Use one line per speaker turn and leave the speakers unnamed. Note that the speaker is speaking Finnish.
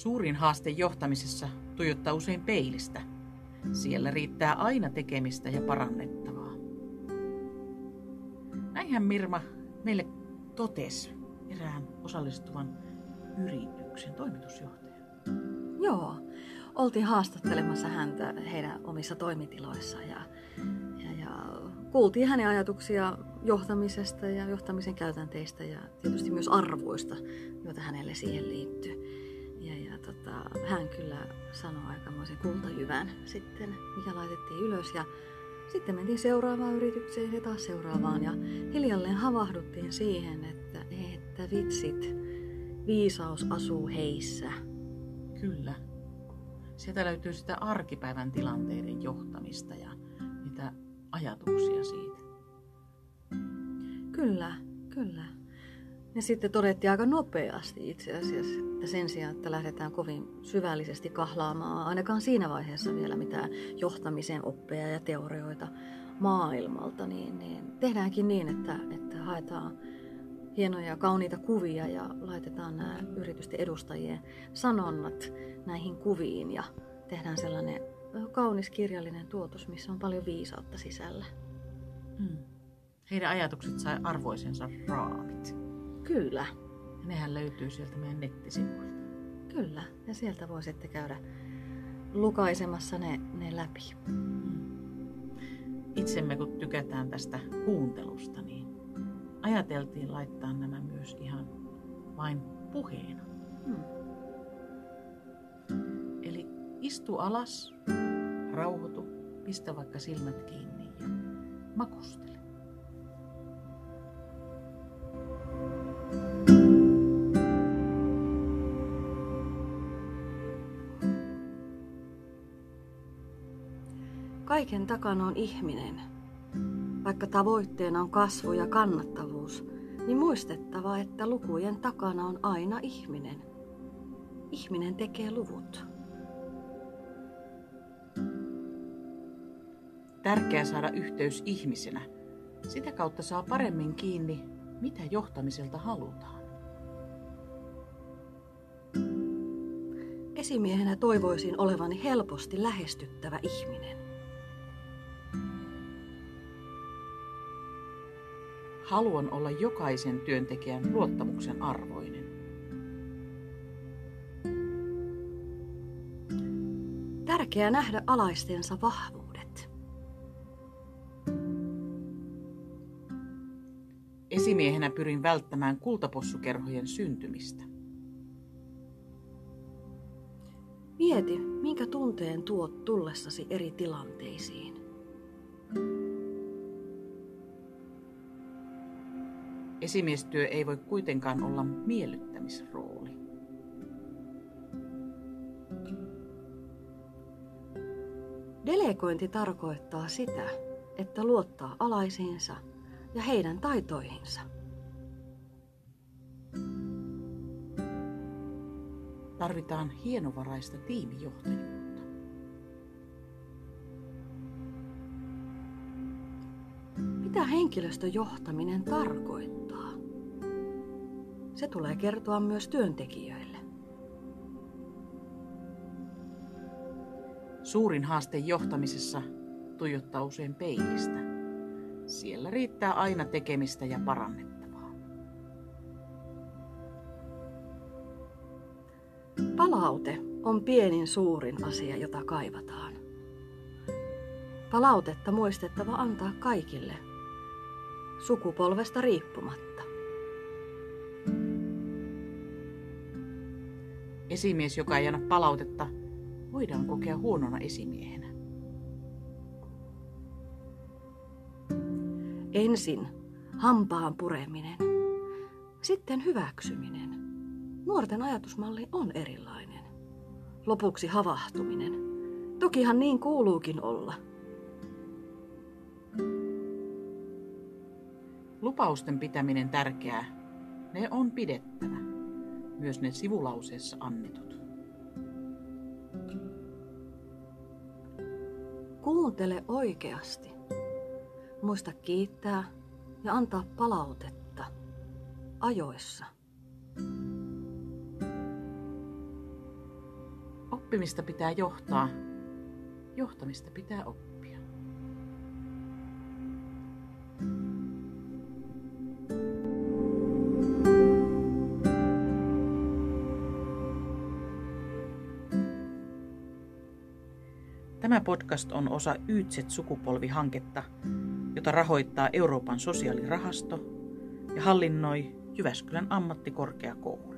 Suurin haaste johtamisessa tuijottaa usein peilistä. Siellä riittää aina tekemistä ja parannettavaa. Näinhän Mirma meille totesi erään osallistuvan yrityksen toimitusjohtaja.
Joo, oltiin haastattelemassa häntä heidän omissa toimitiloissaan ja, ja, ja kuultiin hänen ajatuksia johtamisesta ja johtamisen käytänteistä ja tietysti myös arvoista, joita hänelle siihen liittyy. Tota, hän kyllä sanoi aikamoisen kultajyvän sitten, mikä laitettiin ylös ja sitten mentiin seuraavaan yritykseen ja taas seuraavaan ja hiljalleen havahduttiin siihen, että, että vitsit, viisaus asuu heissä.
Kyllä. Sieltä löytyy sitä arkipäivän tilanteiden johtamista ja niitä ajatuksia siitä.
Kyllä, kyllä. Ja sitten todettiin aika nopeasti itse asiassa, että sen sijaan, että lähdetään kovin syvällisesti kahlaamaan, ainakaan siinä vaiheessa vielä mitään johtamisen oppeja ja teorioita maailmalta, niin, niin tehdäänkin niin, että, että haetaan hienoja kauniita kuvia ja laitetaan nämä yritysten edustajien sanonnat näihin kuviin ja tehdään sellainen kaunis kirjallinen tuotos, missä on paljon viisautta sisällä.
Hmm. Heidän ajatukset sai arvoisensa raamit.
Kyllä.
Ja nehän löytyy sieltä meidän nettisivuilta.
Kyllä, ja sieltä voi sitten käydä lukaisemassa ne, ne läpi.
Itsemme kun tykätään tästä kuuntelusta, niin ajateltiin laittaa nämä myös ihan vain puheena. Hmm. Eli istu alas, rauhoitu, pistä vaikka silmät kiinni ja makustele.
Kaiken takana on ihminen. Vaikka tavoitteena on kasvu ja kannattavuus, niin muistettava, että lukujen takana on aina ihminen. Ihminen tekee luvut.
Tärkeää saada yhteys ihmisenä. Sitä kautta saa paremmin kiinni, mitä johtamiselta halutaan.
Esimiehenä toivoisin olevani helposti lähestyttävä ihminen.
Haluan olla jokaisen työntekijän luottamuksen arvoinen.
Tärkeää nähdä alaistensa vahvuudet.
Esimiehenä pyrin välttämään kultapossukerhojen syntymistä.
Mieti, minkä tunteen tuot tullessasi eri tilanteisiin.
Esimiestyö ei voi kuitenkaan olla miellyttämisrooli.
Delegointi tarkoittaa sitä, että luottaa alaisiinsa ja heidän taitoihinsa.
Tarvitaan hienovaraista tiimijohtajuutta.
Mitä henkilöstöjohtaminen tarkoittaa? Se tulee kertoa myös työntekijöille.
Suurin haaste johtamisessa tuijottaa usein peilistä. Siellä riittää aina tekemistä ja parannettavaa.
Palaute on pienin suurin asia, jota kaivataan. Palautetta muistettava antaa kaikille, sukupolvesta riippumatta.
Esimies, joka ei anna palautetta, voidaan kokea huonona esimiehenä.
Ensin hampaan pureminen, sitten hyväksyminen. Nuorten ajatusmalli on erilainen. Lopuksi havahtuminen. Tokihan niin kuuluukin olla.
Lupausten pitäminen tärkeää. Ne on pidettävä. Myös ne sivulauseessa annetut.
Kuuntele oikeasti. Muista kiittää ja antaa palautetta ajoissa.
Oppimista pitää johtaa. Johtamista pitää oppia. Tämä podcast on osa Yytset-sukupolvihanketta, jota rahoittaa Euroopan sosiaalirahasto ja hallinnoi Jyväskylän ammattikorkeakoulu.